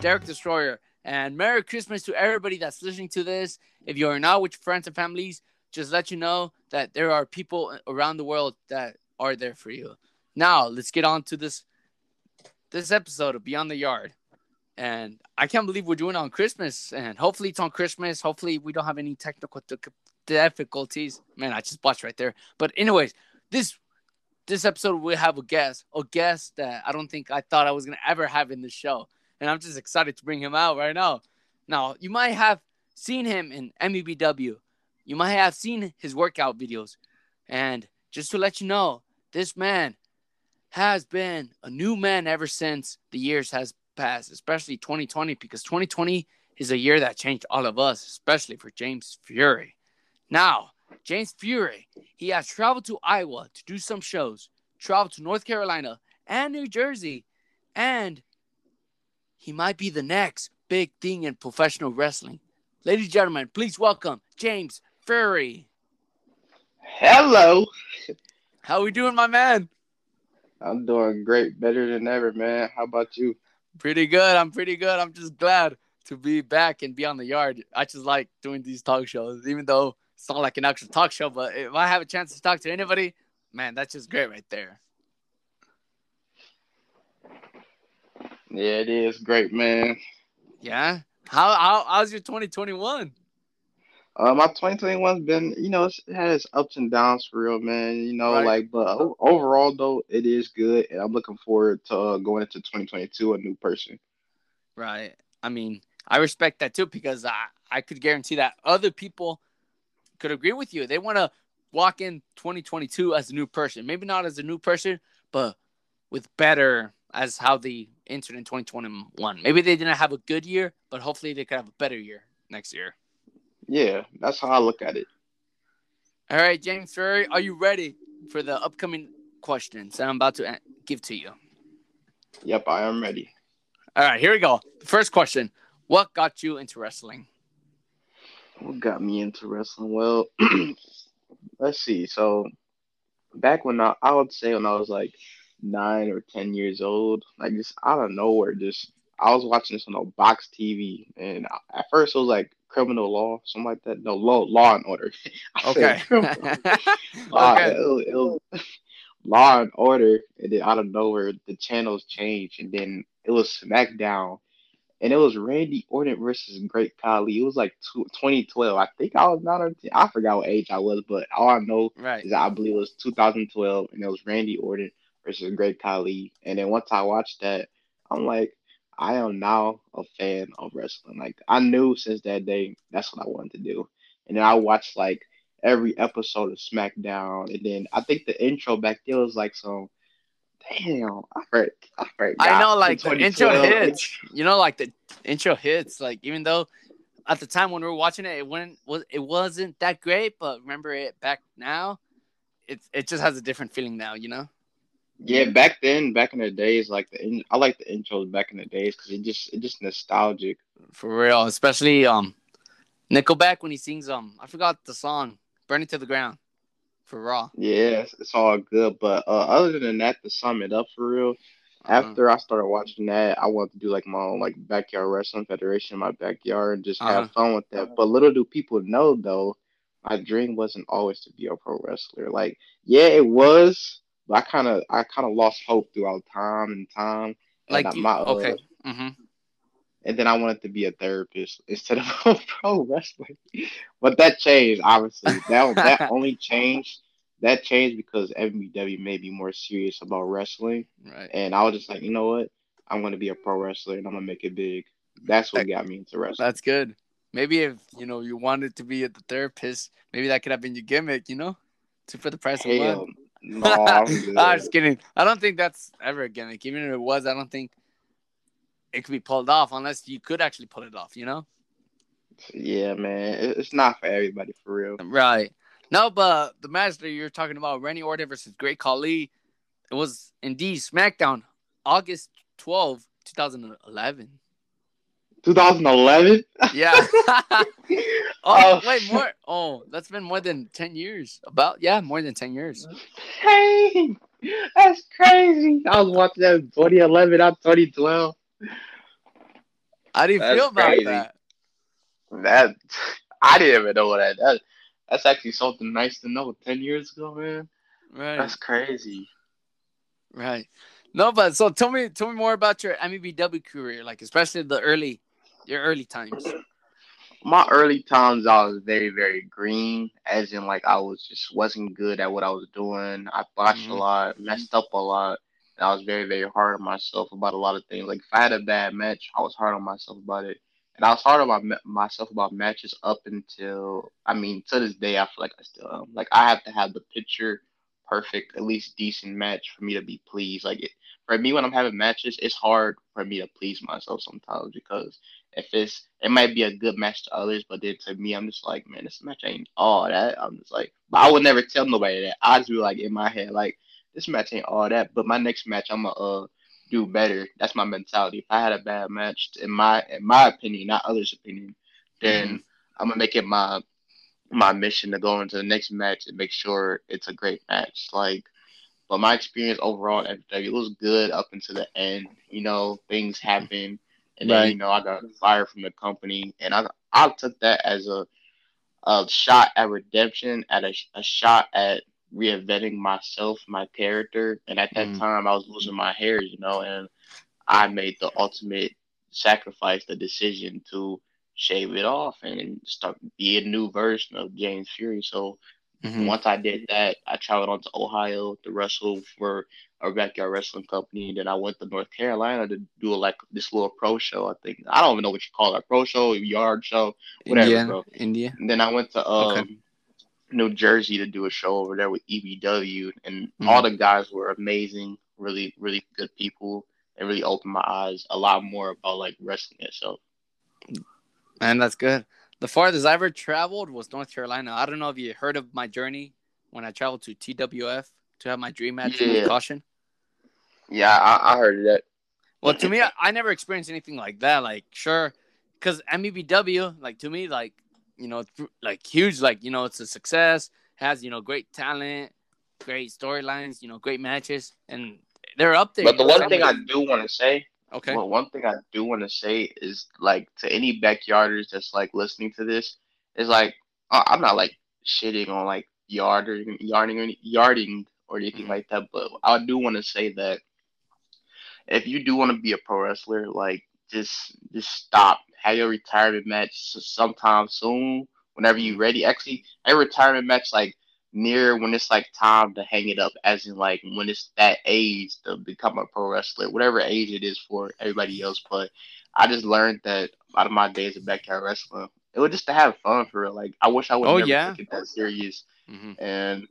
Derek Destroyer, and Merry Christmas to everybody that's listening to this. If you are not with friends and families, just let you know that there are people around the world that are there for you. Now, let's get on to this this episode of Beyond the Yard. And I can't believe we're doing it on Christmas, and hopefully it's on Christmas. Hopefully we don't have any technical difficulties. Man, I just watched right there. But anyways, this this episode we have a guest, a guest that I don't think I thought I was gonna ever have in the show, and I'm just excited to bring him out right now. Now you might have seen him in MEBW, you might have seen his workout videos, and just to let you know, this man has been a new man ever since the years has passed, especially 2020, because 2020 is a year that changed all of us, especially for James Fury. Now, James Fury, he has traveled to Iowa to do some shows, traveled to North Carolina and New Jersey, and he might be the next big thing in professional wrestling. Ladies and gentlemen, please welcome James Fury. Hello. How are we doing, my man? I'm doing great, better than ever, man. How about you? Pretty good. I'm pretty good. I'm just glad to be back and be on the yard. I just like doing these talk shows, even though it's not like an actual talk show, but if I have a chance to talk to anybody, man, that's just great right there. Yeah, it is great, man. Yeah. How how how's your 2021? Uh, my 2021's been, you know, it has ups and downs for real, man. You know, Right. like, but overall though, it is good, and I'm looking forward to uh, going into 2022 a new person. Right. I mean, I respect that too because I I could guarantee that other people could agree with you. They want to walk in 2022 as a new person. Maybe not as a new person, but with better as how they entered in 2021. Maybe they didn't have a good year, but hopefully they could have a better year next year. Yeah, that's how I look at it. All right, James Fury, are you ready for the upcoming questions that I'm about to uh, give to you? Yep, I am ready. All right, here we go. First question What got you into wrestling? What got me into wrestling? Well, let's see. So back when I, I would say when I was like nine or ten years old, like just out of nowhere, just I was watching this on a box TV, and at first it was like criminal law, something like that. No, law, law and order. Okay. Law, okay. it was, it was Law and Order, and then out of nowhere the channels changed, and then it was SmackDown, and it was Randy Orton versus Great Khali. It was like two, 2012. I think I was nine or ten. I forgot what age I was, but all I know Right. is I believe it was 2012, and it was Randy Orton versus Great Khali. And then once I watched that, I'm like, I am now a fan of wrestling. Like I knew since that day that's what I wanted to do. And then I watched like every episode of SmackDown, and then I think the intro back there was like some. Damn, I. I. I know, like the intro 2012, hits. You know, like the intro hits. Like even though at the time when we were watching it, it wasn't it wasn't that great, but remember it back now, it it just has a different feeling now. You know. Yeah, back then, back in the days, like the in, I like the intros back in the days because it just it just nostalgic. For real, especially um, Nickelback when he sings um, I forgot the song, "Burn It to the Ground," for Raw. Yeah, it's, it's all good. But uh, other than that, to sum it up for real, Uh-huh. after I started watching that, I wanted to do like my own like backyard wrestling federation in my backyard and just Uh-huh. have fun with that. But little do people know though, my dream wasn't always to be a pro wrestler. Like, yeah, it was, but I kind of I kind of lost hope throughout time and time. And Like I- you, my, uh, okay. Mm-hmm. and then I wanted to be a therapist instead of a pro wrestler. But that changed, obviously. That that only changed. That changed because MBW made me more serious about wrestling, Right. and I was just like, you know what? I'm gonna be a pro wrestler, and I'm gonna make it big. That's what got me into wrestling. That's good. Maybe if you know you wanted to be a therapist, maybe that could have been your gimmick. You know, two for the price of one. No, I'm. I'm just kidding. I don't think that's ever a gimmick. Even if it was, I don't think it could be pulled off unless you could actually pull it off. You know? yeah, man, it's not for everybody for real. Right. No, but the match that you're talking about, Randy Orton versus Great Khali, it was indeed SmackDown, August 12, 2011. 2011. Yeah. oh, Oh, wait, more. Oh, that's been more than 10 years. About, yeah, more than 10 years. Hey, That's crazy. I was watching that in 2011, not 2012. How do you That's feel about crazy. that? That I didn't even know that. that. That's actually something nice to know. Ten years ago, man. Right. That's crazy. Right. No, but so tell me, tell me more about your MEBW career, like especially the early, your early times. My early times, I was very, very green, as in like I was just wasn't good at what I was doing. I botched Mhm. a lot, messed up a lot, and I was very, very hard on myself about a lot of things. Like if I had a bad match, I was hard on myself about it, and I was hard on my, myself about matches up until I mean to this day, I feel like I still am. Like I have to have the picture perfect, at least decent match for me to be pleased. Like it, for me, when I'm having matches, it's hard for me to please myself sometimes because if it's it might be a good match to others, but then to me, I'm just like, man, this match ain't all that. I'm just like, but I would never tell nobody that. I just be like in my head, like, this match ain't all that. But my next match, I'm gonna uh do better. That's my mentality. If I had a bad match, in my in my opinion, not others' opinion, then I'm gonna make it my my mission to go into the next match and make sure it's a great match. Like, but my experience overall at FW it was good up until the end. You know, things happen, and then Right. you know I got fired from the company, and I I took that as a a shot at redemption, at a, a shot at reinventing myself, my character. And at that Mm. time, I was losing my hair, you know, and I made the ultimate sacrifice, the decision to shave it off and start be a new version of James Fury. So Mhm. once I did that, I traveled on to Ohio to wrestle for a backyard wrestling company. Then I went to North Carolina to do like this little pro show. I think I don't even know what you call it, a pro show, yard show, whatever, India, bro. India. And then I went to um Okay. New Jersey to do a show over there with EBW, and Mhm. all the guys were amazing, really, really good people. It really opened my eyes a lot more about like wrestling itself. And that's good. The farthest I ever traveled was North Carolina. I don't know if you heard of my journey when I traveled to TWF to have my dream match Yeah. with Caution. Yeah, I, I heard of that. Well, to me, I, I never experienced anything like that. Like, sure, because MEBW, like to me, like you know, th- like huge. Like you know, it's a success. Has you know great talent, great storylines. You know, great matches, and they're up there. But the know, one thing I do want to say okay, Well, one thing I do want to say is like to any backyarders that's like listening to this is like I'm not like shitting on like yarding, yarding, or, yarding or anything Mhm. like that, but I do want to say that if you do want to be a pro wrestler, like just just stop. Have your retirement match sometime soon, whenever you're ready. Actually, a retirement match like near when it's like time to hang it up, as in like when it's that age to become a pro wrestler, whatever age it is for everybody else. But I just learned that out of my days of backyard wrestling, it was just to have fun for real. Like I wish I would Oh, never yeah. took it that serious hmm and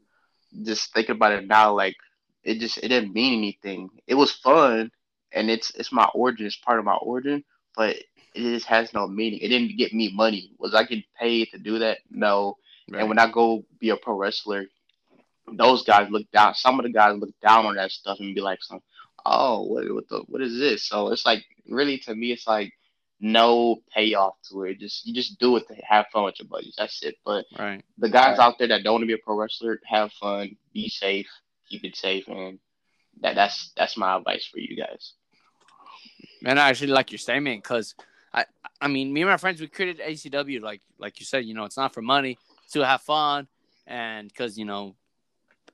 just thinking about it now, like it just it didn't mean anything. It was fun, and it's it's my origin, it's part of my origin, but it just has no meaning. It didn't get me money. Was I getting paid to do that? No. And when I go be a pro wrestler, those guys look down. Some of the guys look down on that stuff and be like, "Some, oh, what what the what is this?" So it's like really to me, it's like no payoff to it. Just you just do it to have fun with your buddies. That's it. But right. the guys out there that don't want to be a pro wrestler, have fun, be safe, keep it safe, and that that's that's my advice for you guys. Man, I actually like your statement because I, I mean, me and my friends we created ACW like, like you said, you know, it's not for money, it's to have fun, and because you know,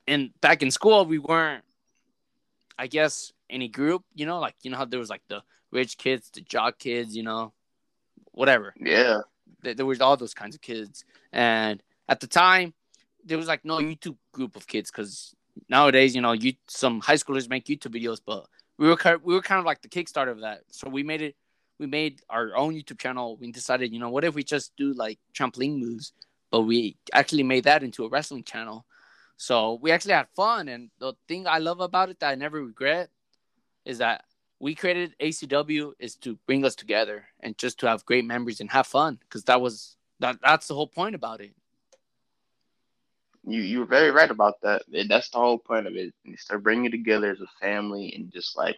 in back in school we weren't, I guess, any group, you know, like you know how there was like the rich kids, the jock kids, you know, whatever. Yeah, There, there was all those kinds of kids, and at the time, there was like no YouTube group of kids because nowadays, you know, you some high schoolers make YouTube videos, but we were we were kind of like the Kickstarter of that. So we made it. We made our own YouTube channel. We decided, you know, what if we just do like trampoline moves, but we actually made that into a wrestling channel. So we actually had fun, and the thing I love about it that I never regret is that we created ACW is to bring us together and just to have great memories and have fun because that was that that's the whole point about it. you you were very right about that. That's the whole point of it. You start bringing together as a family and just like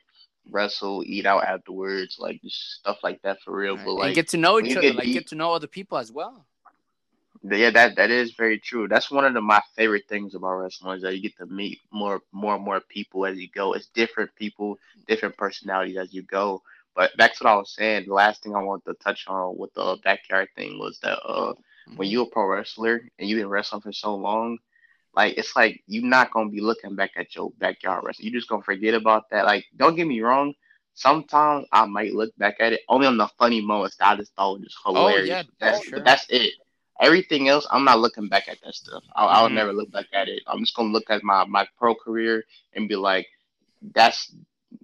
wrestle, eat out afterwards, like just stuff like that for real. Right? But like and get to know each other, get like get to know other people as well. Yeah, that that is very true. That's one of the, my favorite things about wrestling is that you get to meet more more and more people as you go. It's different people, different personalities as you go. But that's what I was saying. The last thing I wanted to touch on with the backyard thing was that uh, mm-hmm. when you're a pro wrestler and you've been wrestling for so long, like it's like you're not gonna be looking back at your backyard wrestling. You're just gonna forget about that. Like, don't get me wrong. Sometimes I might look back at it only on the funny moments that I just thought was just hilarious. Oh, yeah, that's, sure. that's it. Everything else, I'm not looking back at that stuff. I'll, mm-hmm. I'll never look back at it. I'm just gonna look at my my pro career and be like, that's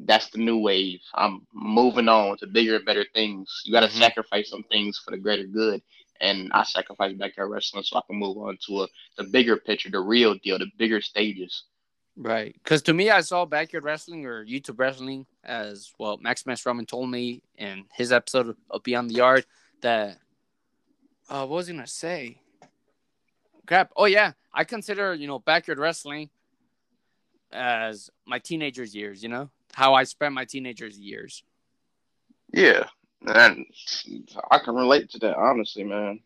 that's the new wave. I'm moving on to bigger and better things. You got to mm-hmm. sacrifice some things for the greater good. And I sacrificed backyard wrestling so I can move on to a the bigger picture, the real deal, the bigger stages. Right. Because to me, I saw backyard wrestling or YouTube wrestling as well. Max Max Roman told me in his episode of Beyond the Yard that, uh, what was he to say? Crap. Oh, yeah. I consider, you know, backyard wrestling as my teenager's years, you know? how I spent my teenagers years. Yeah, and I can relate to that honestly, man.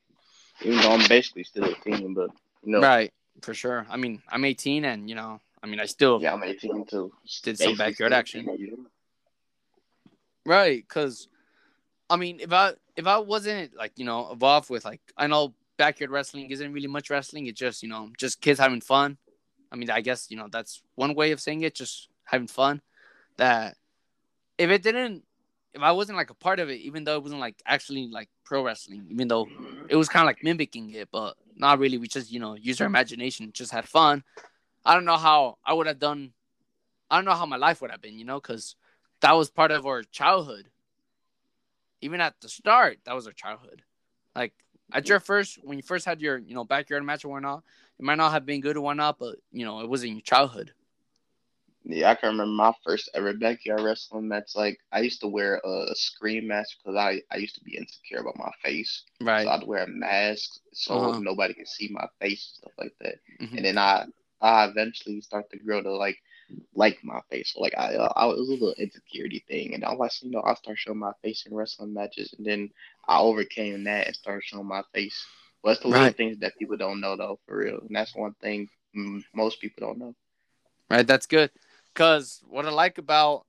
Even though I'm basically still a teen, but you know, right for sure. I mean, I'm 18, and you know, I mean, I still yeah, I'm 18 too. Did some backyard action, right? Because I mean, if I if I wasn't like you know involved with like I know backyard wrestling isn't really much wrestling. It's just you know just kids having fun. I mean, I guess you know that's one way of saying it, just having fun that if it didn't if I wasn't like a part of it, even though it wasn't like actually like pro wrestling, even though it was kind of like mimicking it, but not really. We just you know used our imagination, just had fun. I don't know how I would have done. I don't know how my life would have been, you know, because that was part of our childhood. Even at the start, that was our childhood. Like at your first, when you first had your you know backyard match or whatnot, it might not have been good or whatnot, but you know it was in your childhood. Yeah, I can remember my first ever backyard wrestling match. Like I used to wear a screen mask because I, I used to be insecure about my face. Right. So I'd wear a mask so uh-huh. nobody could see my face and stuff like that. Mm-hmm. And then I I eventually start to grow to like like my face. Like I uh, I was a little insecurity thing, and I was you know I start showing my face in wrestling matches, and then I overcame that and started showing my face. But it's the right. little things that people don't know though, for real, and that's one thing most people don't know. Right, that's good. Because what I like about,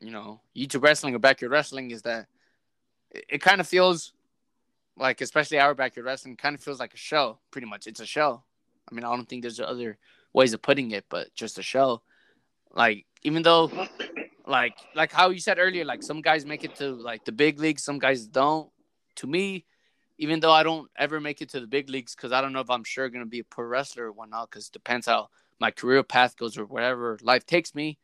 you know, YouTube wrestling or backyard wrestling is that it, it kind of feels like, especially our backyard wrestling, kind of feels like a show. Pretty much, it's a show. I mean, I don't think there's other ways of putting it, but just a show. Like, even though, like, like how you said earlier, like some guys make it to like the big leagues, some guys don't. To me, even though I don't ever make it to the big leagues, because I don't know if I'm sure gonna be a pro wrestler or whatnot, because depends how my career path goes or whatever life takes me.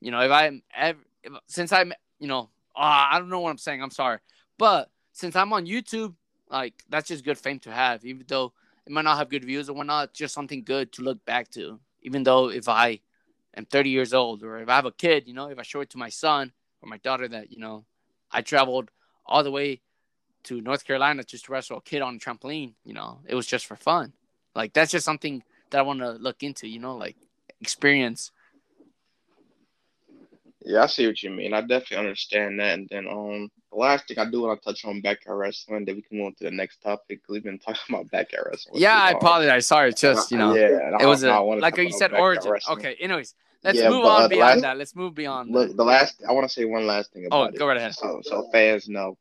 You know, if I'm ever, if, since I'm, you know, uh, I don't know what I'm saying. I'm sorry, but since I'm on YouTube, like that's just good fame to have, even though it might not have good views or whatnot. Just something good to look back to. Even though if I am 30 years old or if I have a kid, you know, if I show it to my son or my daughter that you know I traveled all the way to North Carolina just to wrestle a kid on a trampoline, you know, it was just for fun. Like that's just something that I want to look into, you know, like experience. Yeah, I see what you mean. I definitely understand that. And then um the last thing I do want to touch on backyard wrestling, then we can move on to the next topic. We've been talking about backyard wrestling. Yeah, I apologize. Sorry, it's just you know, yeah, it was a, like you said, origin. Wrestling. Okay, anyways, let's yeah, move on uh, beyond last, that. Let's move beyond. Look, that. the last I want to say one last thing about. Oh, go right ahead. So, so fans know.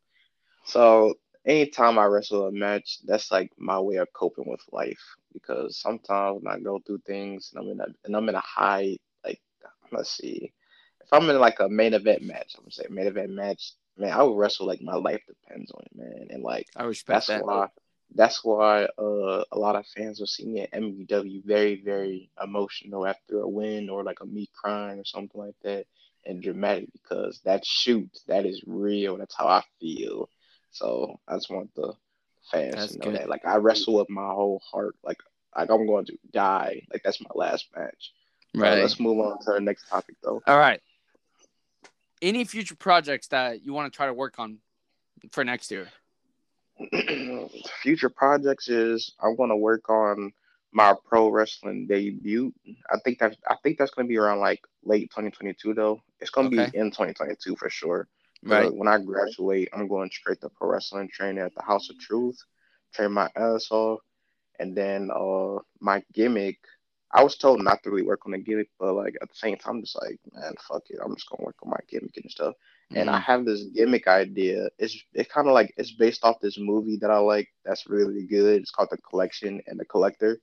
So anytime I wrestle a match, that's like my way of coping with life because sometimes when I go through things and I'm in a and I'm in a high like let's see I'm in like a main event match, I'm gonna say main event match, man, I would wrestle like my life depends on it, man, and like I respect that's that. why that's why uh, a lot of fans will see me at MBW very very emotional after a win or like a me crying or something like that and dramatic because that shoot that is real. That's how I feel so I just want the fans that's to know good. that. Like I wrestle with my whole heart. Like like I'm going to die. Like that's my last match. Right. Let's move on to the next topic though. All right. Any future projects that you want to try to work on for next year? future projects is I want to work on my pro wrestling debut. I think that I think that's going to be around like late 2022 though. It's going to okay. be in 2022 for sure. Right. when I graduate, I'm going straight to pro wrestling training at the House of Truth, train my ass off, and then uh my gimmick. I was told not to really work on the gimmick, but like at the same time, I'm just like, man, fuck it, I'm just gonna work on my gimmick and stuff. Mm-hmm. And I mm-hmm. have this gimmick idea. It's it kind of like it's based off this movie that I like. That's really good. It's called The Collection and the Collector.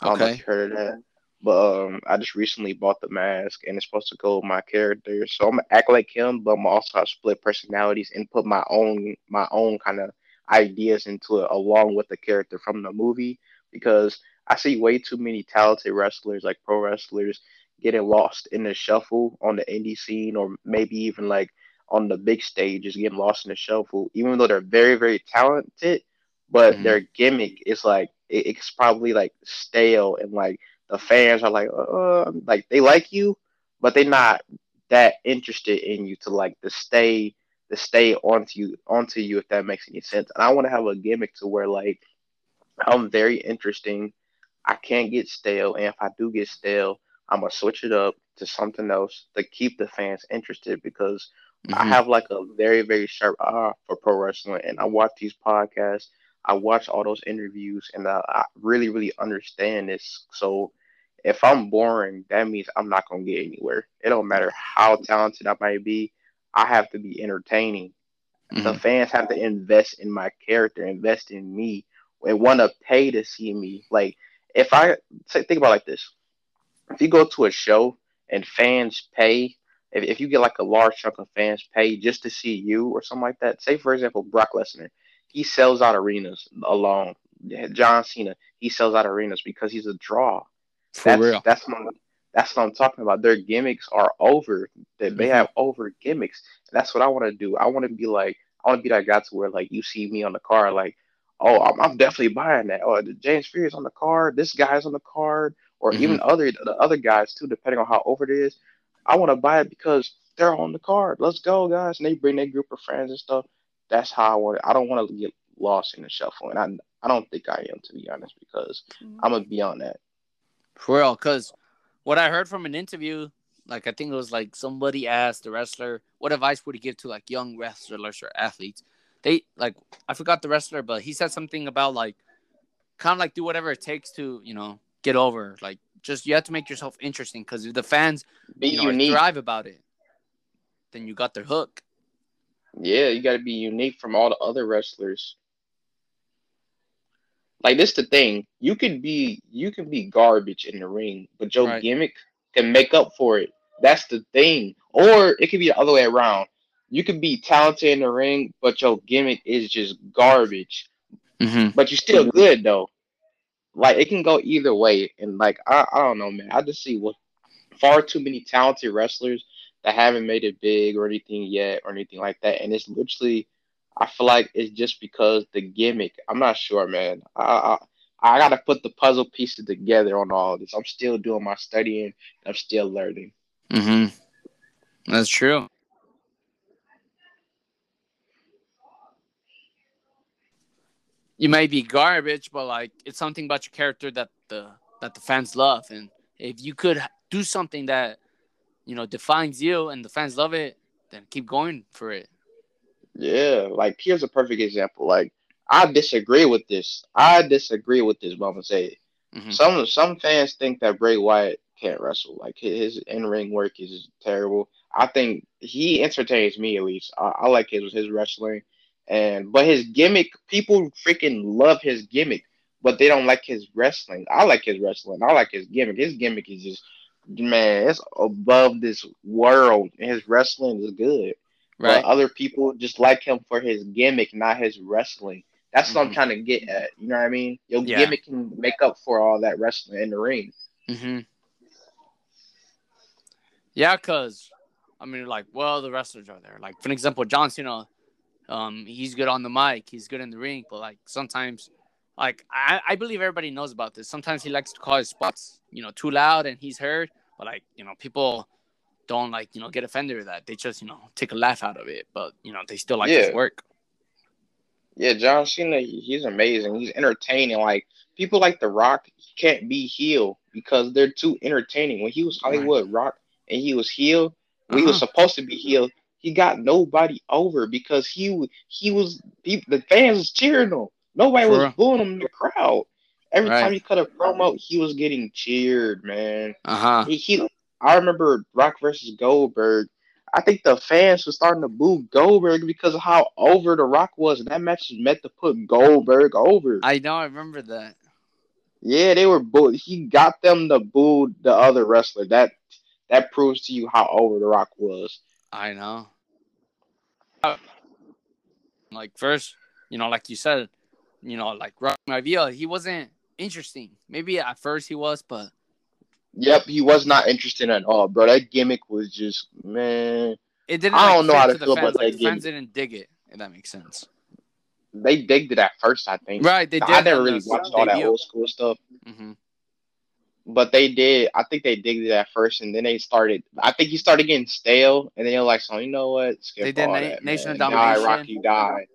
I don't okay. know if you heard of that. But um, I just recently bought the mask, and it's supposed to go with my character. So I'm gonna act like him, but I'm also have split personalities and put my own my own kind of ideas into it along with the character from the movie. Because I see way too many talented wrestlers, like pro wrestlers, getting lost in the shuffle on the indie scene, or maybe even like on the big stage, is getting lost in the shuffle, even though they're very very talented. But mm-hmm. their gimmick is like it, it's probably like stale and like the fans are like, uh, like they like you, but they're not that interested in you to like to stay to stay onto you onto you if that makes any sense. And I want to have a gimmick to where like I'm very interesting. I can't get stale, and if I do get stale, I'm gonna switch it up to something else to keep the fans interested because mm-hmm. I have like a very very sharp eye for pro wrestling, and I watch these podcasts I watch all those interviews and I, I really, really understand this. So if I'm boring, that means I'm not gonna get anywhere. It don't matter how talented I might be, I have to be entertaining. Mm-hmm. The fans have to invest in my character, invest in me, and want to pay to see me. Like if I think about like this, if you go to a show and fans pay, if, if you get like a large chunk of fans pay just to see you or something like that, say for example Brock Lesnar, he sells out arenas alone. John Cena, he sells out arenas because he's a draw. For that's, real. That's what, I'm, that's what I'm talking about. Their gimmicks are over. They, they mm-hmm. have over gimmicks. That's what I want to do. I want to be like, I want to be that guy to where like you see me on the car like, oh, I'm, I'm definitely buying that. Oh, James Fear is on the card. This guy's on the card, or mm-hmm. even other the other guys too, depending on how over it is. I want to buy it because they're on the card. Let's go, guys! And they bring their group of friends and stuff that's how I want. I don't want to get lost in the shuffle, and I I don't think I am to be honest because mm-hmm. I'm gonna be on that. For real, because what I heard from an interview, like I think it was like somebody asked the wrestler, what advice would he give to like young wrestlers or athletes? They like I forgot the wrestler, but he said something about like kind of like do whatever it takes to you know get over. Like just you have to make yourself interesting because if the fans be you know, unique. drive about it, then you got their hook. Yeah, you got to be unique from all the other wrestlers. Like this, the thing you could be you can be garbage in the ring, but your right. gimmick can make up for it. That's the thing. Or it could be the other way around. You could be talented in the ring, but your gimmick is just garbage. Mm-hmm. But you're still good though. Like it can go either way, and like I, I don't know, man. I just see what far too many talented wrestlers that haven't made it big or anything yet or anything like that. And it's literally, I feel like it's just because the gimmick. I'm not sure, man. I I, I got to put the puzzle pieces together on all this. I'm still doing my studying. I'm still learning. Mm-hmm. That's true. You may be garbage, but like it's something about your character that the that the fans love, and if you could do something that you know defines you and the fans love it, then keep going for it. Yeah, like here's a perfect example. Like I disagree with this. I disagree with this, but I'm gonna say. Mm-hmm. Some some fans think that Bray Wyatt can't wrestle. Like his in ring work is terrible. I think he entertains me at least. I, I like his his wrestling, and but his gimmick, people freaking love his gimmick, but they don't like his wrestling. I like his wrestling. I like his gimmick. His gimmick is just man, it's above this world. His wrestling is good. Right. But other people just like him for his gimmick, not his wrestling. That's mm-hmm. what I'm mm-hmm. trying to get at. You know what I mean? Your yeah. gimmick can make up for all that wrestling in the ring. Mm-hmm. Yeah, cause I mean, like, well, the wrestlers are there. Like, for example, John Cena, um, he's good on the mic, he's good in the ring, but like sometimes like I, I believe everybody knows about this. Sometimes he likes to call his spots, you know, too loud and he's heard, but like, you know, people don't like, you know, get offended with that. They just, you know, take a laugh out of it, but you know, they still like yeah. his work. Yeah, John Cena, he's amazing. He's entertaining. Like people like The Rock can't be heel because they're too entertaining. When he was Hollywood right. Rock and he was heel, uh-huh. he was supposed to be heel. He got nobody over because he he was he, the fans was cheering him. Nobody was booing him in the crowd. Every Right. time he cut a promo, he was getting cheered, man. Uh huh. He, he I remember Rock versus Goldberg. I think the fans were starting to boo Goldberg because of how over the Rock was, and that match was meant to put Goldberg over. I know. I remember that. yeah, they were boo. He got them to boo the other wrestler. That that proves to you how over the Rock was. I know. Like first, you know, like you said, you know, like Rock Maivia, he wasn't interesting. Maybe at first he was, but Yep, he was not interesting at all, bro. That gimmick was just man. it didn't. I don't know how to feel fans. about Like that the fans didn't dig it. If that makes sense. They digged it at first, I think. Right. They did. I never really watched all that old school stuff. hmm But they did. I think they digged it at first, and then they started. I think he started getting stale, and then they're like, "So you know what? Skip They did Na- that, Nation of. Domination. Die, Rocky, die."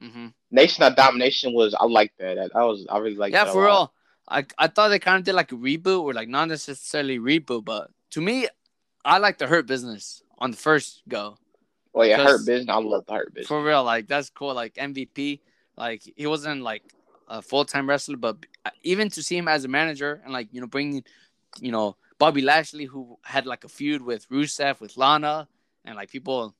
hmm Nation of Domination was. I like that. That, was. I really like. Yeah, for real. I I thought they kind of did like a reboot, or like not necessarily reboot, but to me, I like the Hurt Business on the first go. Oh yeah, Hurt Business. I love the Hurt Business. For real, like that's cool. Like MVP, like he wasn't like a full time wrestler, but even to see him as a manager and like you know bringing, you know Bobby Lashley who had like a feud with Rusev with Lana and like people,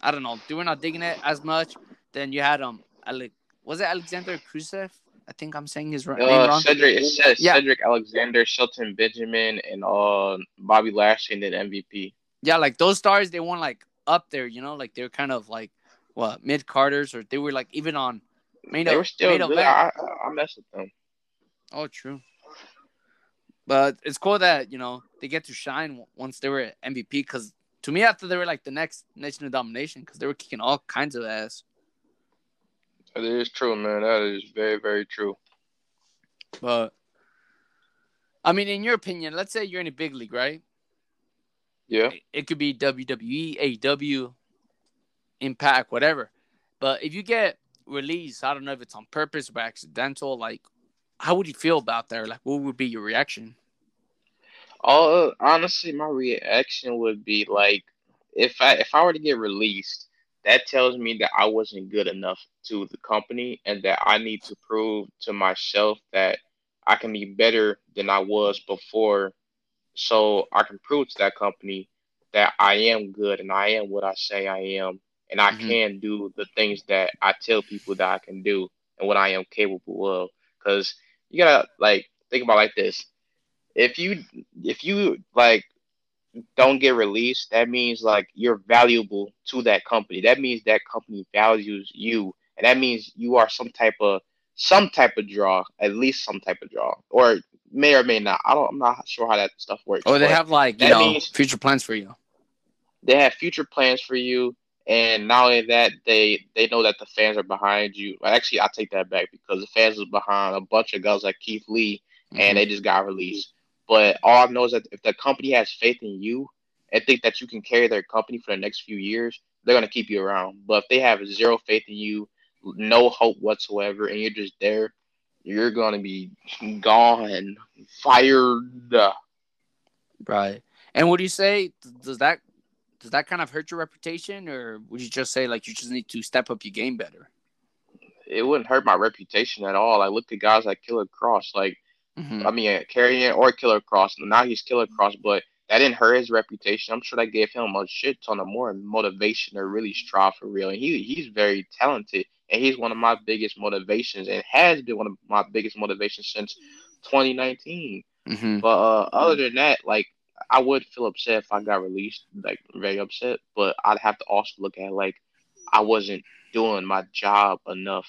I don't know, they were not digging it as much. Then you had um, Alec, was it Alexander Rusev? I think I'm saying his r- name Uh, wrong. Cedric, it says Yeah. Cedric Alexander, Shelton Benjamin, and uh Bobby Lashley, and then MVP. Yeah, like those stars, they weren't like up there, you know, like they're kind of like what mid carders or they were like even on main They o- were still good. I, I, I mess with them. Oh, true. But it's cool that you know they get to shine once they were at MVP. Because to me, after they were like the next Nation of Domination because they were kicking all kinds of ass. That is true, man. That is very, very true. But I mean, in your opinion, let's say you're in a big league, right? Yeah. It- could be WWE, AEW, Impact, whatever. But if you get released, I don't know if it's on purpose or accidental. Like, how would you feel about that? Like, what would be your reaction? Uh, honestly, my reaction would be like, if I if I were to get released, that tells me that I wasn't good enough to the company, and that I need to prove to myself that I can be better than I was before, so I can prove to that company that I am good and I am what I say I am, and I Mhm. can do the things that I tell people that I can do and what I am capable of. Because you gotta like think about it like this: if you if you like don't get released, that means like you're valuable to that company. That means that company values you, and that means you are some type of some type of draw, at least some type of draw, or may or may not. I don't. I'm not sure how that stuff works. Or they have like you know future plans for you. they have future plans for you, and not only that, they they know that the fans are behind you. Actually, I take that back because the fans was behind a bunch of guys like Keith Lee, Mm-hmm. and they just got released. But all I know is that if the company has faith in you and think that you can carry their company for the next few years, they're gonna keep you around. But if they have zero faith in you, no hope whatsoever, and you're just there, you're gonna be gone, fired. Right. And would you say does that does that kind of hurt your reputation, or would you just say like you just need to step up your game better? It wouldn't hurt my reputation at all. I look at guys like Killer Kross, like Mhm. I mean, Karrion or Killer Kross. Now he's Killer Kross, but that didn't hurt his reputation. I'm sure that gave him a shit ton of more motivation to really strive for real. And he he's very talented, and he's one of my biggest motivations, and has been one of my biggest motivations since 2019. Mhm. But uh, other than that, like I would feel upset if I got released, like very upset. But I'd have to also look at like I wasn't doing my job enough.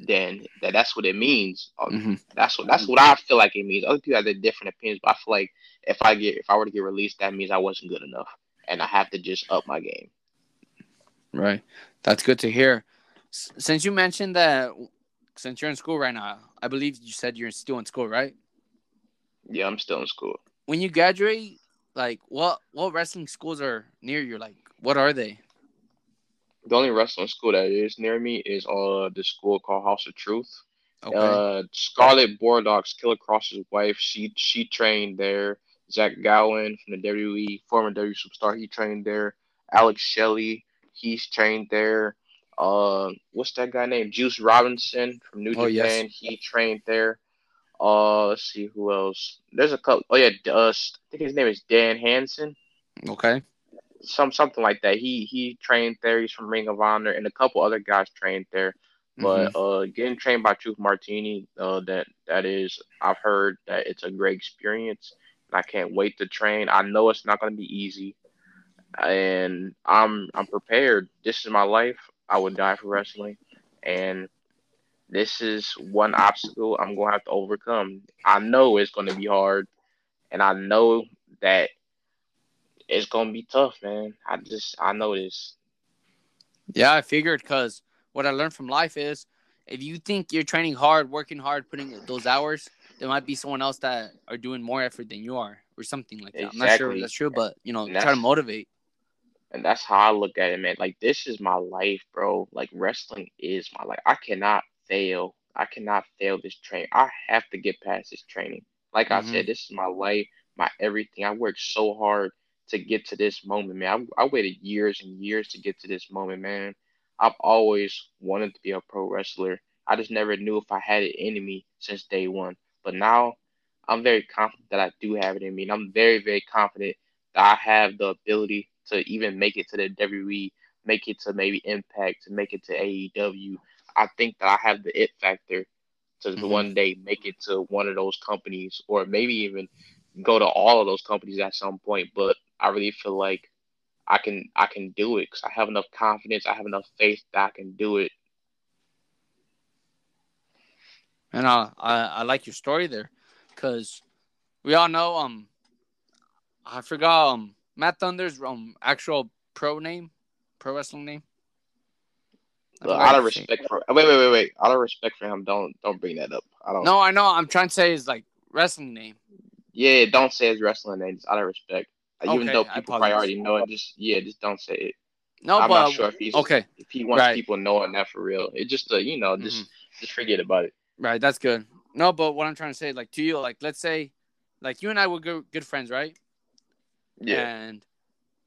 Then that that's what it means. Uh, Mhm. that's what that's what I feel like it means. Other people have their different opinions, but I feel like if I get if I were to get released, that means I wasn't good enough, and I have to just up my game. Right. That's good to hear. S- Since you mentioned that, since you're in school right now, I believe you said you're still in school, right? Yeah, I'm still in school. When you graduate, like what what wrestling schools are near you? Like what are they? The only wrestling school that is near me is uh the school called House of Truth. Okay. Uh, Scarlett Bordeaux, Killer Kross's wife, she she trained there. Zach Gowen from the WWE, former WWE superstar, he trained there. Alex Shelley, he's trained there. Uh, what's that guy named? Juice Robinson from New Oh, yes. Japan, he trained there. Uh, let's see who else. There's a couple. Oh yeah, uh, I think his name is Dan Hansen. Okay. Some something like that. He he trained there. He's from Ring of Honor, and a couple other guys trained there. But mm-hmm. uh, getting trained by Truth Martini, uh, that that is, I've heard that it's a great experience. And I can't wait to train. I know it's not going to be easy, and I'm I'm prepared. This is my life. I would die for wrestling, and this is one obstacle I'm going to have to overcome. I know it's going to be hard, and I know that it's going to be tough, man. I just I know this. Yeah, I figured because what I learned from life is if you think you're training hard, working hard, putting those hours, there might be someone else that are doing more effort than you are, or something like that. Exactly. I'm not sure if that's true, but you know, try to motivate. And that's how I look at it, man. Like this is my life, bro. Like wrestling is my life. I cannot fail. I cannot fail this training. I have to get past this training. Like mm-hmm. I said, this is my life, my everything. I worked so hard to get to this moment, man. I, I waited years and years to get to this moment, man. I've always wanted to be a pro wrestler. I just never knew if I had it in me since day one. But now I'm very confident that I do have it in me. And I'm very, very confident that I have the ability to even make it to the WWE, make it to maybe Impact, to make it to AEW. I think that I have the it factor to mm-hmm. one day make it to one of those companies or maybe even go to all of those companies at some point. But I really feel like I can I can do it because I have enough confidence. I have enough faith that I can do it. And I I, I like your story there, because we all know um I forgot um Matt Thunder's um actual pro name, pro wrestling name. Out of respect for wait wait wait wait out of respect for him, don't don't bring that up. I don't. No, I know. I'm trying to say his like wrestling name. Yeah, don't say his wrestling name. It's out of respect. Even though people probably already know it, just yeah, just don't say it. No, I'm but, not sure if he's okay. If he wants right. people knowing that for real, it just uh, you know just mm-hmm. just forget about it. Right, that's good. No, but what I'm trying to say, like to you, like let's say, like you and I were good, good friends, right? Yeah. And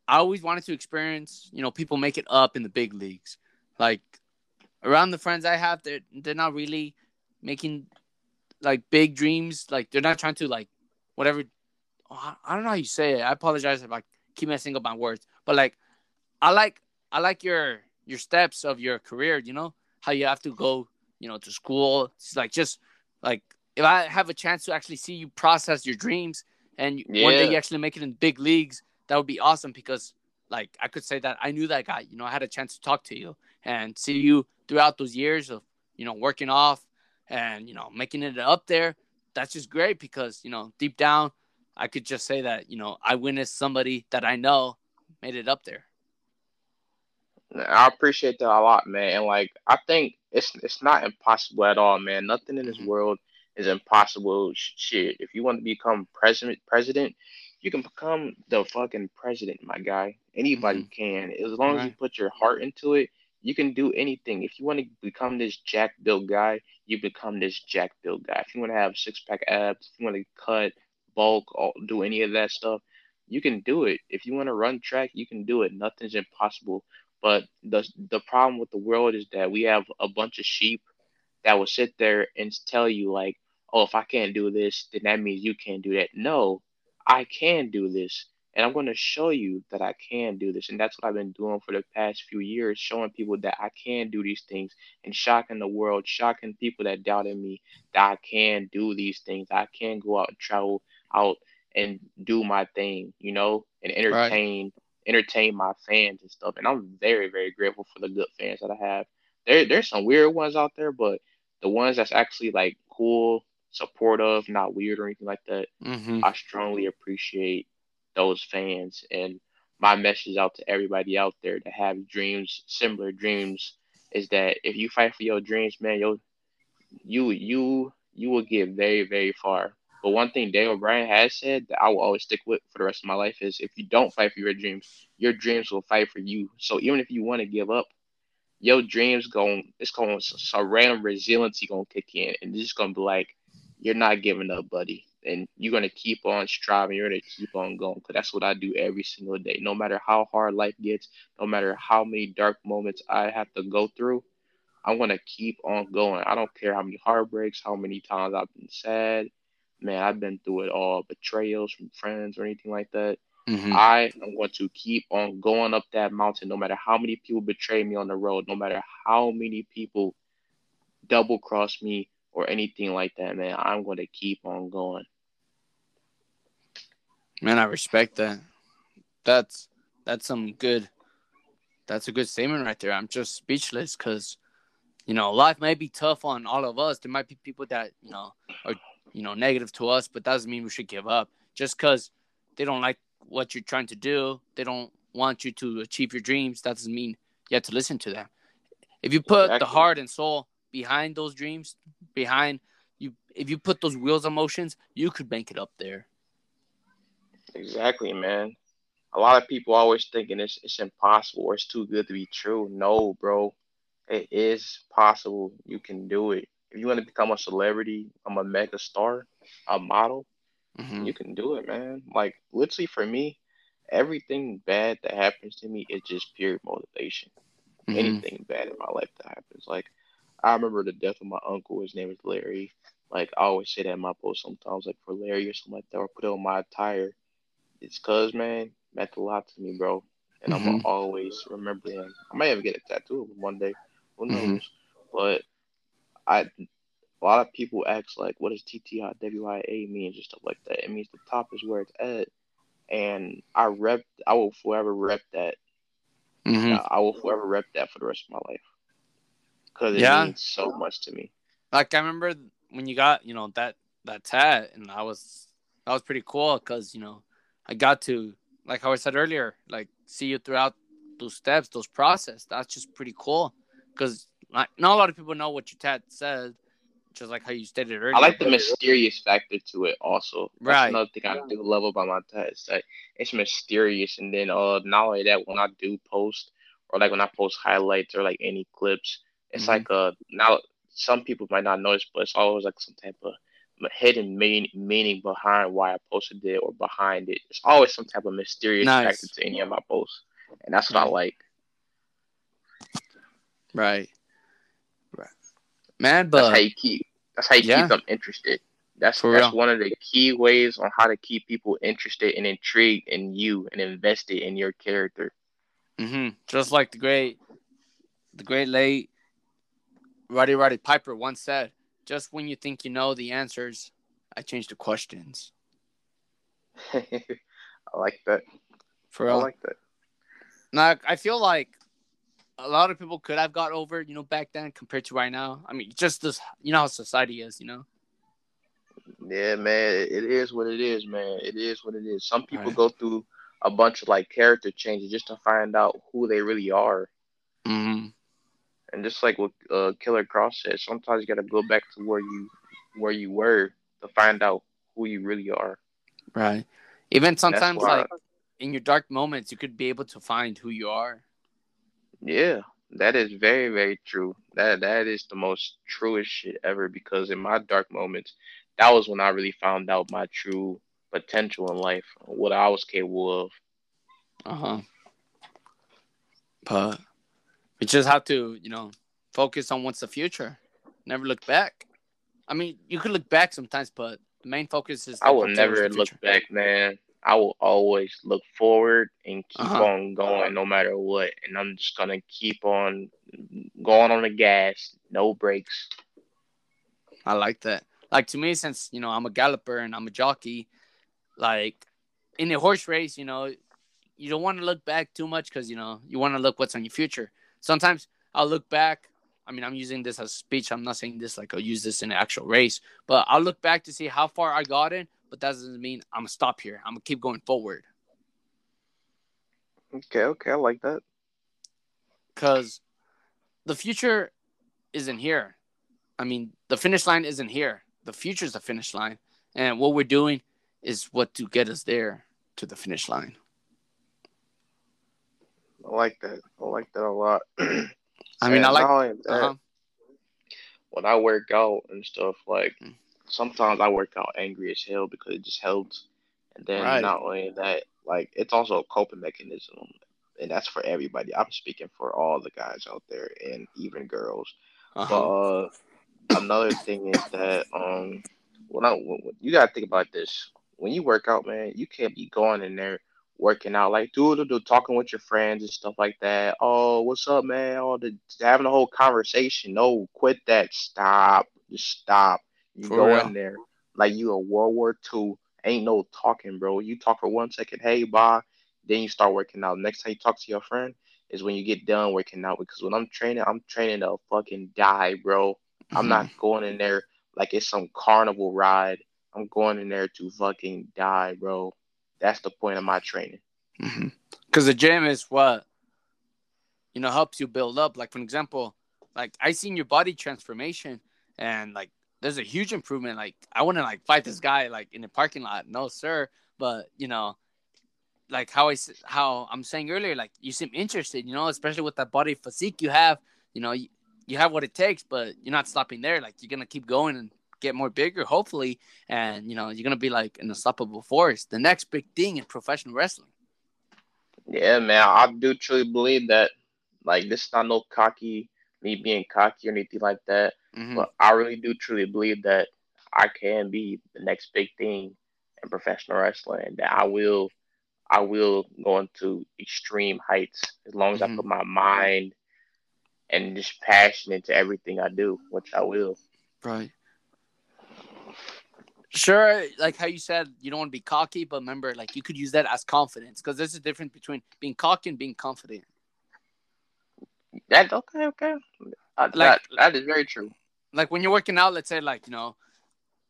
I always wanted to experience, you know, people make it up in the big leagues. Like around the friends I have, they're they're not really making like big dreams. Like they're not trying to like whatever oh, I don't know how you say it. I apologize if I keep messing up my words, but like, I like I like your your steps of your career. You know how you have to go, you know, to school. It's like just like if I have a chance to actually see you process your dreams and yeah. one day you actually make it in big leagues, that would be awesome because like I could say that I knew that guy. You know, I had a chance to talk to you and see you throughout those years of you know working off and you know making it up there. That's just great because you know deep down I could just say that, you know, I witnessed somebody that I know made it up there. I appreciate that a lot, man. And like I think it's it's not impossible at all, man. Nothing in this mm-hmm. world is impossible. Shit, if you want to become president, president, you can become the fucking president, my guy. Anybody mm-hmm. can, as long right. as you put your heart into it. You can do anything. If you want to become this jack built guy, you become this jack built guy. If you want to have six pack abs, if you want to cut, bulk, do any of that stuff, you can do it. If you want to run track, you can do it. Nothing's impossible. But the the problem with the world is that we have a bunch of sheep that will sit there and tell you like, "Oh, if I can't do this, then that means you can't do that." No, I can do this. And I'm going to show you that I can do this. And that's what I've been doing for the past few years, showing people that I can do these things and shocking the world, shocking people that doubted me that I can do these things. I can go out and travel out and do my thing, you know, and entertain right. entertain my fans and stuff. And I'm very, very grateful for the good fans that I have. There there's some weird ones out there, but the ones that's actually like cool, supportive, not weird or anything like that, mm-hmm. I strongly appreciate those fans and my message out to everybody out there that have dreams, similar dreams, is that if you fight for your dreams, man, you you you you will get very very far. But one thing Daniel Bryan has said that I will always stick with for the rest of my life is if you don't fight for your dreams, your dreams will fight for you. So even if you want to give up, your dreams going it's going a random resiliency gonna kick in and it's gonna be like you're not giving up, buddy and you're gonna keep on striving. You're gonna keep on going because that's what I do every single day. No matter how hard life gets, no matter how many dark moments I have to go through, I'm gonna keep on going. I don't care how many heartbreaks, how many times I've been sad. Man, I've been through it all, betrayals from friends or anything like that. Mm-hmm. I am going to keep on going up that mountain, no matter how many people betray me on the road, no matter how many people double cross me or anything like that, man. I'm going to keep on going. Man, I respect that. That's that's some good. That's a good statement right there. I'm just speechless because, you know, life may be tough on all of us. There might be people that you know are you know negative to us, but that doesn't mean we should give up just because they don't like what you're trying to do. They don't want you to achieve your dreams. That doesn't mean you have to listen to them. If you put Exactly. the heart and soul behind those dreams, behind you, if you put those wheels of motions, you could bank it up there. Exactly, man. A lot of people always thinking it's it's impossible or it's too good to be true. No, bro. It is possible. You can do it. If you want to become a celebrity, I'm a mega star, a model, Mhm. you can do it, man. Like literally for me, everything bad that happens to me is just pure motivation. Mhm. Anything bad in my life that happens. Like I remember the death of my uncle, his name is Larry. Like I always say that in my post sometimes, like for Larry or something like that, or put it on my attire. It's cause man, meant a lot to me, bro. And I'm gonna always remember him. I might even get a tattoo of him one day. Who knows? Mhm. But I a lot of people ask like what does TTIWIA mean and stuff like that. It means the top is where it's at. And I rep I will forever rep that. Mhm. I will forever rep that for the rest of my life. Cause it Yeah. means so much to me. Like I remember when you got you know that that tat, and I was that was pretty cool because you know I got to like how I said earlier, like see you throughout those steps, those process. That's just pretty cool because like not a lot of people know what your tat says, just like how you stated earlier. I like the mysterious factor to it also. That's Right. another thing I do love about my tattoo. It's that it's mysterious and then uh not only that when I do post or like when I post highlights or like any clips, it's Mhm. like uh now some people might not notice, but it's always like some type of hidden mean, meaning behind why I posted it or behind it. It's always some type of mysterious Nice. factor to any of my posts. And that's what I like. right, right, man. That's how you keep that's how you Yeah. keep them interested. That's For that's real. one of the key ways on how to keep people interested and intrigued in you and invested in your character. hmm just like the great, the great late Roddy Roddy Piper once said, "Just when you think you know the answers, I change the questions." I like that. For real. I like that. Now, I feel like a lot of people could have got over, you know, back then compared to right now. I mean, just this, you know, how society is, you know. Yeah, man, it is what it is, man. It is what it is. Some people Right. go through a bunch of like character changes just to find out who they really are. Mm-hmm. And just like what uh, Killer Kross said, sometimes you gotta go back to where you where you were to find out who you really are. Right. Even sometimes, like in your dark moments, you could be able to find who you are. Yeah, that is very, very true. That that is the most truest shit ever because in my dark moments, that was when I really found out my true potential in life, what I was capable of. Uh huh. But we just have to, you know, focus on what's the future. Never look back. I mean, you could look back sometimes, but the main focus is. I will never look back, man. I will always look forward and keep Uh-huh. on going no matter what. And I'm just gonna keep on going on the gas, no brakes. I like that. Like to me, since you know I'm a galloper and I'm a jockey, like in a horse race, you know, you don't want to look back too much because you know you want to look what's on your future. Sometimes I'll look back. I mean, I'm using this as speech. I'm not saying this like I'll use this in an actual race, but I'll look back to see how far I got in. But that doesn't mean I'm gonna stop here. I'm gonna keep going forward Okay, okay, I like that. because the future isn't here. I mean, the finish line isn't here. The future is the finish line, and what we're doing is what to get us there to the finish line. I like that. I like that a lot. I mean, I like. not only that, Uh-huh. when I work out and stuff, like Mm. sometimes I work out angry as hell because it just helps. And then Right. not only that, like it's also a coping mechanism, and that's for everybody. I'm speaking for all the guys out there and even girls. Uh-huh. But uh, another thing is that um, when I when, you gotta think about this. When you work out, man, you can't be going in there working out like do do do talking with your friends and stuff like that. Oh, what's up, man? All the having a whole conversation. No, quit that. Stop. Just stop. You For go real. in there like you a World War II. Ain't no talking, bro. You talk for one second, hey, bye. Then you start working out. Next time you talk to your friend is when you get done working out. Because when I'm training, I'm training to fucking die, bro. Mm-hmm. I'm not going in there like it's some carnival ride. I'm going in there to fucking die, bro. That's the point of my training. Because mm-hmm. the gym is what you know helps you build up. Like for example, like I seen your body transformation, and like there's a huge improvement. Like I wouldn't like fight this guy like in the parking lot, no sir. But you know, like how I how I'm saying earlier, like you seem interested, you know, especially with that body physique you have. You know, you, you have what it takes, but you're not stopping there. Like you're gonna keep going and get more bigger, hopefully, and you know you're gonna be like an unstoppable force, the next big thing in professional wrestling. Yeah, man, I do truly believe that. Like this is not no cocky, me being cocky or anything like that. Mm-hmm. But I really do truly believe that I can be the next big thing in professional wrestling. That I will, I will go into extreme heights as long as mm-hmm. I put my mind and just passion into everything I do, which I will. Right. Sure, like how you said, you don't want to be cocky, but remember, like you could use that as confidence because there's a difference between being cocky and being confident. That okay, okay. Uh, like, that, that is very true like when you're working out, let's say like you know,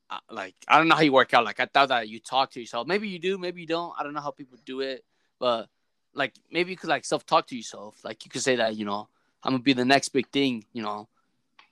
uh, like I don't know how you work out. Like I thought that you talk to yourself. Maybe you do, maybe you don't. I don't know how people do it, but like maybe you could like self talk to yourself. Like you could say that you know I'm gonna be the next big thing. You know,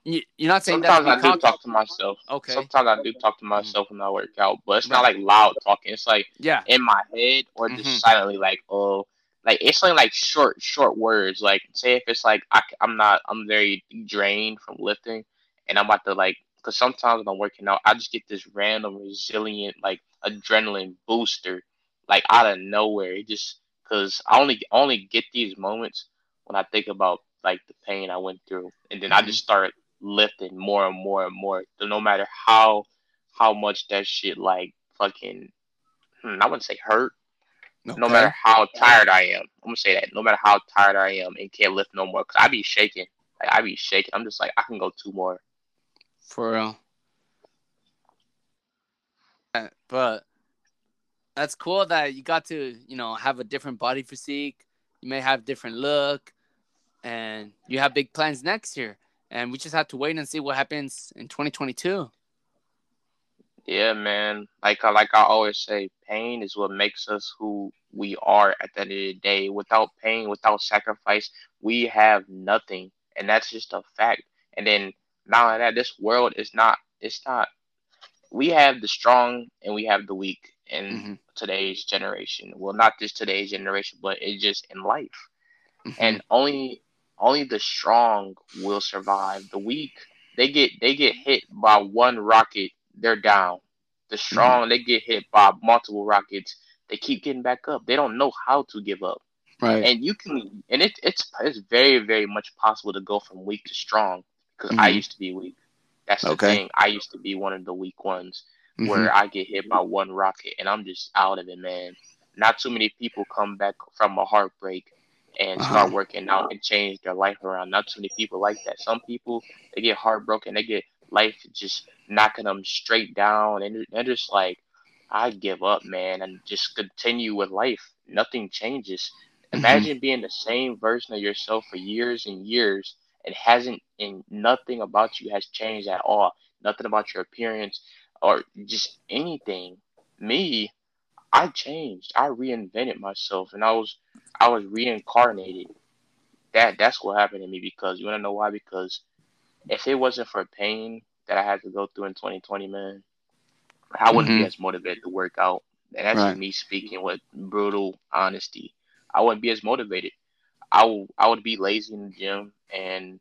you, are not saying sometimes that. Sometimes I do talk to myself. Okay. Sometimes I do talk to myself when I work out, but it's right. not like loud talking. It's like yeah in my head or just mm-hmm. silently like oh like it's only like short short words. Like say if it's like I, I'm not I'm very drained from lifting and I'm about to like, because sometimes when I'm working out, I just get this random resilient like adrenaline booster, like out of nowhere. It just because I only only get these moments when I think about like the pain I went through, and then mm-hmm. I just start lifting more and more and more. No matter how how much that shit like fucking, hmm, I wouldn't say hurt. Okay. No matter how tired I am, I'm gonna say that. No matter how tired I am and can't lift no more, cause I be shaking. Like I be shaking. I'm just like I can go two more. For real. Uh, but that's cool that you got to, you know, have a different body physique. You may have different look, and you have big plans next year. And we just have to wait and see what happens in 2022. Yeah, man. Like I like I always say, pain is what makes us who we are at the end of the day. Without pain, without sacrifice, we have nothing, and that's just a fact. And then now that this world is not it's not we have the strong and we have the weak in mm-hmm. today's generation. Well, not just today's generation, but it's just in life. Mm-hmm. And only only the strong will survive. The weak, they get they get hit by one rocket, they're down. The mm-hmm. strong, mm-hmm. they get hit by multiple rockets, they keep getting back up. They don't know how to give up. Right. And you can and it, it's it's very very much possible to go from weak to strong because mm-hmm. I used to be weak. That's the okay. thing. I used to be one of the weak ones mm-hmm. where I get hit by one rocket and I'm just out of it, man. Not too many people come back from a heartbreak and uh-huh. start working out and change their life around. Not too many people like that. Some people they get heartbroken, they get life just knocking them straight down, and they're just like, I give up, man, and just continue with life. Nothing changes. Mm-hmm. Imagine mm-hmm. being the same version of yourself for years and years and hasn't, and nothing about you has changed at all. Nothing about your appearance or just anything. Me, I changed. I reinvented myself, and I was, I was reincarnated. That that's what happened to me because you want to know why? Because if it wasn't for pain that I had to go through in 2020, man, I wouldn't mm-hmm. be as motivated to work out. And that's right. me speaking with brutal honesty. I wouldn't be as motivated. I, I would be lazy in the gym and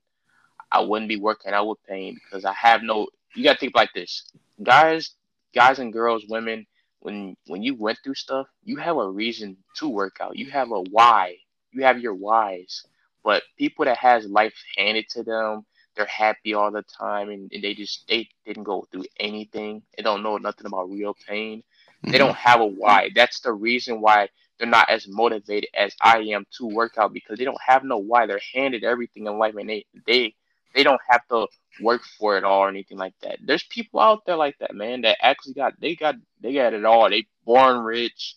I wouldn't be working out with pain because I have no. You gotta think like this, guys, guys and girls, women. When when you went through stuff, you have a reason to work out. You have a why. You have your whys. But people that has life handed to them they're happy all the time and, and they just they didn't go through anything. They don't know nothing about real pain. They Mm-hmm. don't have a why. That's the reason why they're not as motivated as I am to work out because they don't have no why. They're handed everything in life and they they they don't have to work for it all or anything like that. There's people out there like that, man, that actually got they got they got it all. They born rich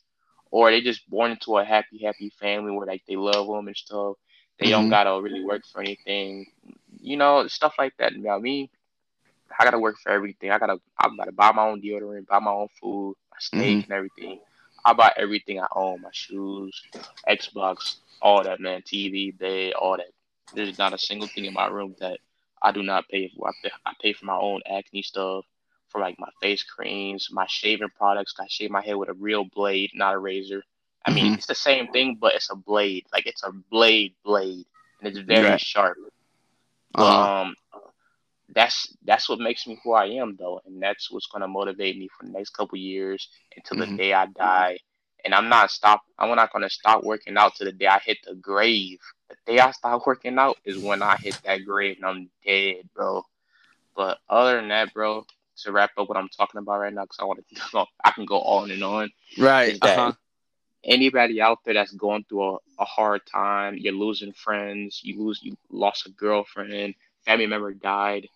or they just born into a happy, happy family where like they love them and stuff. They don't Mhm. gotta really work for anything, you know, stuff like that. You know, me, I gotta work for everything. I gotta, I gotta buy my own deodorant, buy my own food, my steak and everything. I buy everything I own, my shoes, Xbox, all that, man, TV, bed, all that. There's not a single thing in my room that I do not pay for. I pay, I pay for my own acne stuff, for like my face creams, my shaving products. I shave my head with a real blade, not a razor. I mean, Mhm. it's the same thing, but it's a blade. Like it's a blade, blade, and it's very Right. sharp. Uh-huh. um, that's that's what makes me who I am, though, and that's what's gonna motivate me for the next couple years until Mhm. the day I die. And I'm not stop. I'm not gonna stop working out to the day I hit the grave. The day I stop working out is when I hit that grade and I'm dead, bro. But other than that, bro, to wrap up what I'm talking about right now, because I want to I can go on and on. Right. Uh-huh. anybody out there that's going through a, a hard time, you're losing friends, you lose, you lost a girlfriend, family member died,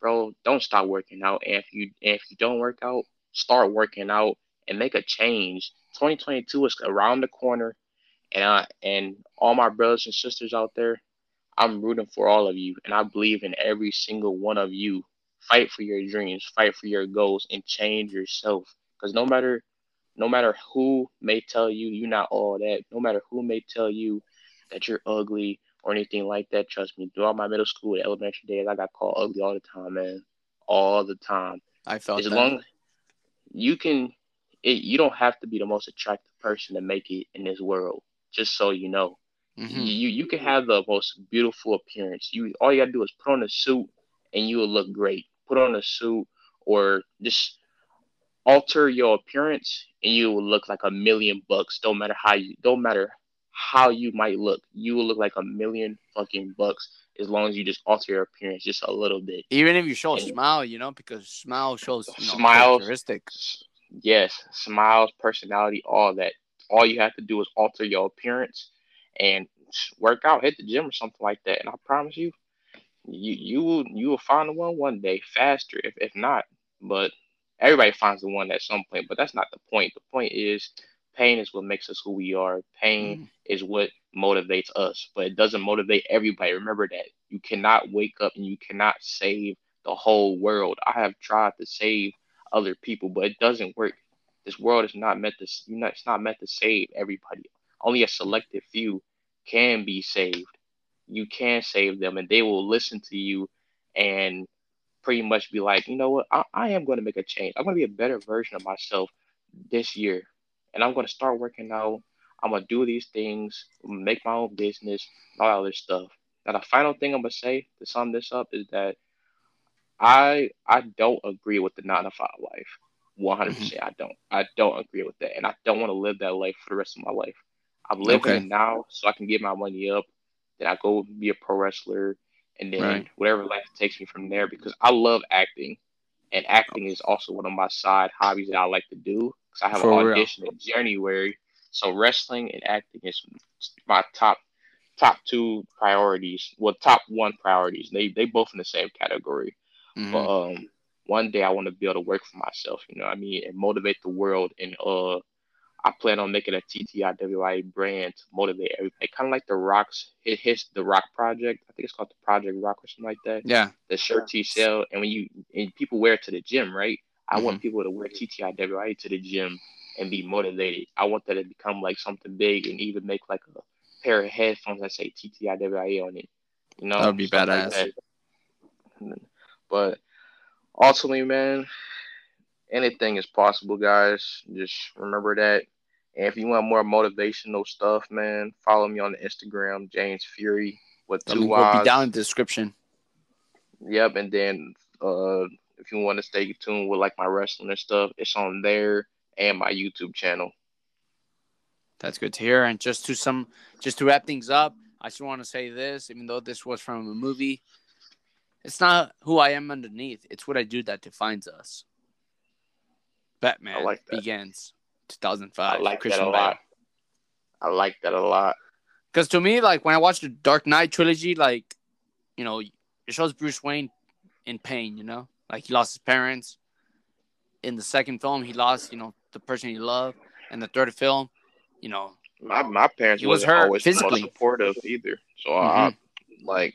bro, don't stop working out. And if you, and if you don't work out, start working out and make a change. 2022 is around the corner, and I, and all my brothers and sisters out there, I'm rooting for all of you, and I believe in every single one of you. Fight for your dreams, fight for your goals, and change yourself. Because no matter no matter who may tell you you're not all that, no matter who may tell you that you're ugly or anything like that, trust me, throughout my middle school and elementary days, I got called ugly all the time, man. All the time. I felt As that. long you can, it, you don't have to be the most attractive person to make it in this world. Just so you know, Mhm. you you can have the most beautiful appearance. You all you gotta do is put on a suit and you will look great. Put on a suit or just alter your appearance and you will look like a million bucks. Don't matter how you don't matter how you might look. You will look like a million fucking bucks as long as you just alter your appearance just a little bit. Even if you show a And- smile, you know, because smile shows you know, Smiles. characteristics. Yes, smiles, personality, all that. All you have to do is alter your appearance and work out, hit the gym or something like that. And I promise you, you you will you will find the one one day faster if if not. But everybody finds the one at some point. But that's not the point. The point is pain is what makes us who we are. Pain Mhm. is what motivates us, but it doesn't motivate everybody. Remember that you cannot wake up and you cannot save the whole world. I have tried to save other people, but it doesn't work. This world is not meant to. You know, it's not meant to save everybody. Only a selected few can be saved. You can save them, and they will listen to you and pretty much be like, you know what, I, I am going to make a change. I'm going to be a better version of myself this year, and I'm going to start working out. I'm gonna do these things, make my own business, all that other stuff. Now, the final thing I'm gonna say to sum this up is that I I don't agree with the nine to five life. 100. percent I don't. I don't agree with that, and I don't want to live that life for the rest of my life. I'm living Okay. it now, so I can get my money up. Then I go be a pro wrestler, and then Right. whatever life takes me from there. Because I love acting, and acting is also one of my side hobbies that I like to do. Because I have For an real. audition in January, so wrestling and acting is my top top two priorities. Well, top one priorities. They they both in the same category. Mhm. But um, one day I want to be able to work for myself. You know, what I mean, and motivate the world. And uh, I plan on making a TTIWI brand to motivate everybody, kind of like the Rocks. His, his the Rock Project. I think it's called the Project Rock or something like that. Yeah. The shirt T sell, and when you and people wear it to the gym, right? I want people to wear TTIWI to the gym and be motivated. I want that to become like something big and even make like a pair of headphones that say TTIWI on it. You know, That would be Stuff like badass. But ultimately, man, anything is possible, guys. Just remember that. And if you want more motivational stuff, man, follow me on the Instagram, James Fury with two link will be down in the description. Yep, and then uh, if you want to stay tuned with like my wrestling and stuff, it's on there and my YouTube channel. That's good to hear. And just to some, just to wrap things up, I just want to say this, even though this was from a movie, It's not who I am underneath. It's what I do that defines us. Batman like begins 2005. I like Christian that a Bale. lot. I like that a lot. Because to me, like when I watched the Dark Knight trilogy, like you know, it shows Bruce Wayne in pain. You know, like he lost his parents. In the second film, he lost you know the person he loved, and the third film, you know, My my parents He was hurt always physically. supportive either. So I like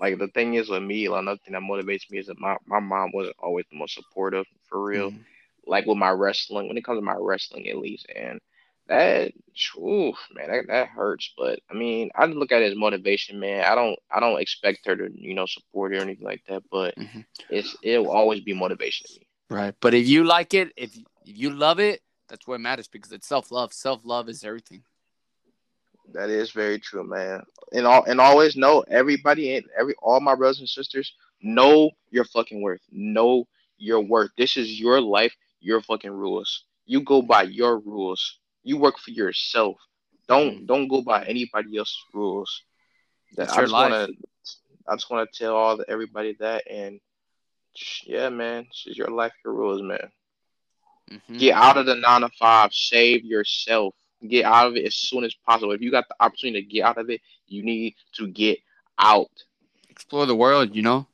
like the thing is with me, like another thing that motivates me is that my, my mom wasn't always the most supportive for real. Mhm. Like with my wrestling, when it comes to my wrestling at least, and that oof, man, that, that hurts. But I mean, I look at it as motivation, man. I don't I don't expect her to, you know, support her or anything like that, but Mhm. it's it'll always be motivation to me. right. But if you like it, if if you love it, that's what matters because it's self love. Self love is everything. That is very true, man. And all and always know everybody and every all my brothers and sisters know your fucking worth. Know your worth. This is your life, your fucking rules. You go by your rules. You work for yourself. Don't don't go by anybody else's rules. That It's I your just life. wanna I just wanna tell all the, everybody that and yeah, man, this is your life, your rules, man. Mhm. Get out of the nine to five. Save yourself. Get out of it as soon as possible. If you got the opportunity to get out of it, you need to get out. Explore the world. You know,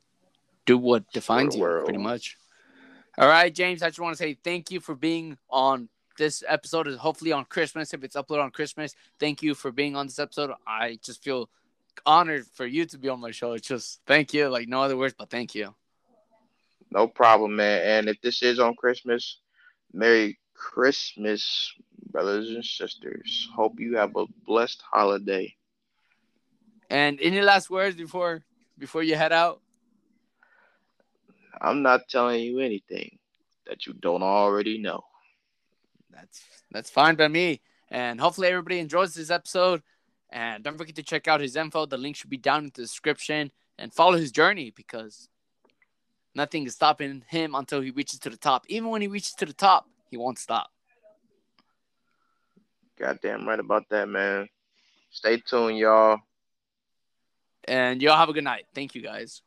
do what defines you, pretty much. All right, James. I just want to say thank you for being on this episode. Is hopefully on Christmas. If it's uploaded on Christmas, thank you for being on this episode. I just feel honored for you to be on my show. It's just thank you. Like no other words, but thank you. No problem, man. And if this is on Christmas, Merry Christmas, brothers and sisters. Hope you have a blessed holiday. And any last words before before you head out? I'm not telling you anything that you don't already know. That's that's fine by me. And hopefully everybody enjoys this episode. And don't forget to check out his info. The link should be down in the description and follow his journey because nothing is stopping him until he reaches to the top. Even when he reaches to the top, he won't stop. Goddamn right about that, man. Stay tuned, y'all. And y'all have a good night. Thank you guys.